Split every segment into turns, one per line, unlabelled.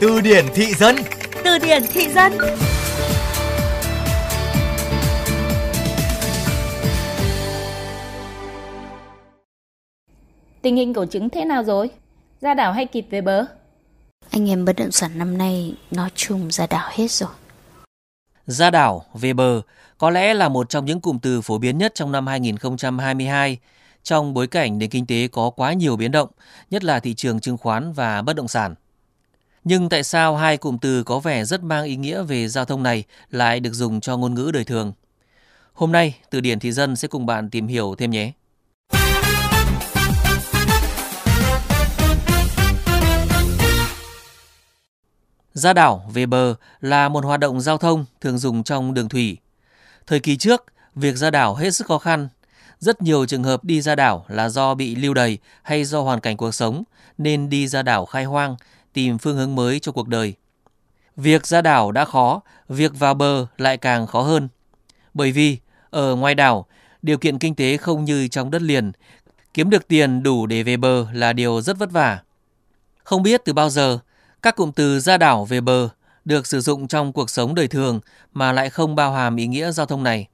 Từ điển thị dân
Từ điển thị dân
Tình hình cổ trứng thế nào rồi? Ra đảo hay kịp về bờ?
Anh em bất động sản năm nay nói chung ra đảo hết rồi.
Ra đảo, về bờ có lẽ là một trong những cụm từ phổ biến nhất trong năm 2022 trong bối cảnh nền kinh tế có quá nhiều biến động, nhất là thị trường chứng khoán và bất động sản. Nhưng tại sao hai cụm từ có vẻ rất mang ý nghĩa về giao thông này lại được dùng cho ngôn ngữ đời thường? Hôm nay, Từ điển thị dân sẽ cùng bạn tìm hiểu thêm nhé. Ra đảo về bờ là một hoạt động giao thông thường dùng trong đường thủy. Thời kỳ trước, việc ra đảo hết sức khó khăn. Rất nhiều trường hợp đi ra đảo là do bị lưu đày hay do hoàn cảnh cuộc sống nên đi ra đảo khai hoang, tìm phương hướng mới cho cuộc đời. Việc ra đảo đã khó, việc vào bờ lại càng khó hơn. Bởi vì ở ngoài đảo, điều kiện kinh tế không như trong đất liền, kiếm được tiền đủ để về bờ là điều rất vất vả. Không biết từ bao giờ, các cụm từ ra đảo về bờ được sử dụng trong cuộc sống đời thường mà lại không bao hàm ý nghĩa giao thông này.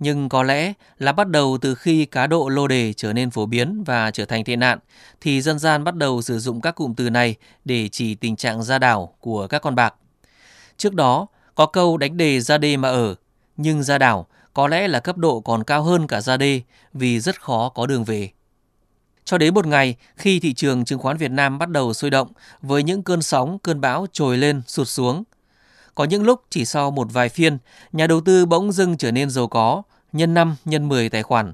Nhưng có lẽ là bắt đầu từ khi cá độ lô đề trở nên phổ biến và trở thành tệ nạn, thì dân gian bắt đầu sử dụng các cụm từ này để chỉ tình trạng ra đảo của các con bạc. Trước đó, có câu đánh đề ra đê mà ở, nhưng ra đảo có lẽ là cấp độ còn cao hơn cả ra đê vì rất khó có đường về. Cho đến một ngày khi thị trường chứng khoán Việt Nam bắt đầu sôi động với những cơn sóng, cơn bão trồi lên, sụt xuống. Có những lúc chỉ sau một vài phiên, nhà đầu tư bỗng dưng trở nên giàu có, nhân 5, nhân 10 tài khoản.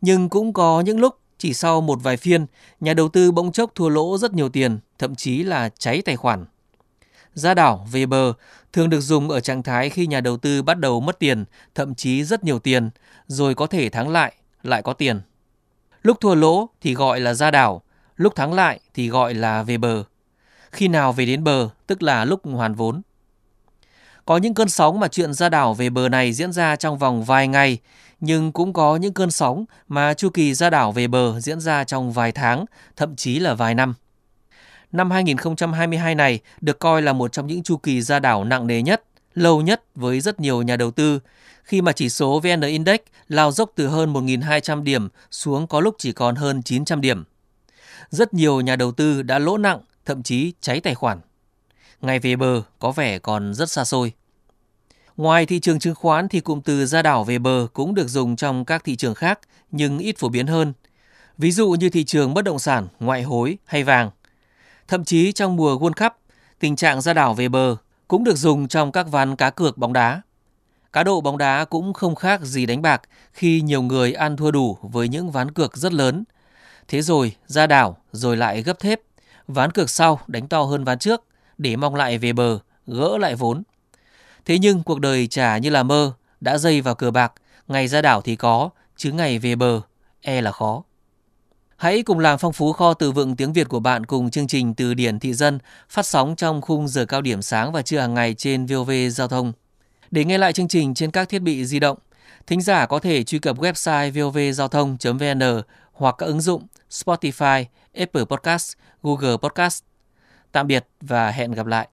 Nhưng cũng có những lúc chỉ sau một vài phiên, nhà đầu tư bỗng chốc thua lỗ rất nhiều tiền, thậm chí là cháy tài khoản. Ra đảo, về bờ thường được dùng ở trạng thái khi nhà đầu tư bắt đầu mất tiền, thậm chí rất nhiều tiền, rồi có thể thắng lại, lại có tiền. Lúc thua lỗ thì gọi là ra đảo, lúc thắng lại thì gọi là về bờ. Khi nào về đến bờ tức là lúc hoàn vốn. Có những cơn sóng mà chuyện ra đảo về bờ này diễn ra trong vòng vài ngày, nhưng cũng có những cơn sóng mà chu kỳ ra đảo về bờ diễn ra trong vài tháng, thậm chí là vài năm. Năm 2022 này được coi là một trong những chu kỳ ra đảo nặng nề nhất, lâu nhất với rất nhiều nhà đầu tư, khi mà chỉ số VN Index lao dốc từ hơn 1.200 điểm xuống có lúc chỉ còn hơn 900 điểm. Rất nhiều nhà đầu tư đã lỗ nặng, thậm chí cháy tài khoản. Ngày về bờ có vẻ còn rất xa xôi. Ngoài thị trường chứng khoán thì cụm từ ra đảo về bờ cũng được dùng trong các thị trường khác nhưng ít phổ biến hơn. Ví dụ như thị trường bất động sản, ngoại hối hay vàng. Thậm chí trong mùa World Cup, tình trạng ra đảo về bờ cũng được dùng trong các ván cá cược bóng đá. Cá độ bóng đá cũng không khác gì đánh bạc khi nhiều người ăn thua đủ với những ván cược rất lớn. Thế rồi ra đảo rồi lại gấp thép, ván cược sau đánh to hơn ván trước để mong lại về bờ, gỡ lại vốn. Thế nhưng cuộc đời chả như là mơ, đã dây vào cờ bạc, ngày ra đảo thì có, chứ ngày về bờ e là khó. Hãy cùng làm phong phú kho từ vựng tiếng Việt của bạn cùng chương trình Từ điển thị dân phát sóng trong khung giờ cao điểm sáng và trưa hàng ngày trên VOV Giao thông. Để nghe lại chương trình trên các thiết bị di động, thính giả có thể truy cập website vovgiao thông.vn hoặc các ứng dụng Spotify, Apple Podcast, Google Podcast. Tạm biệt và hẹn gặp lại.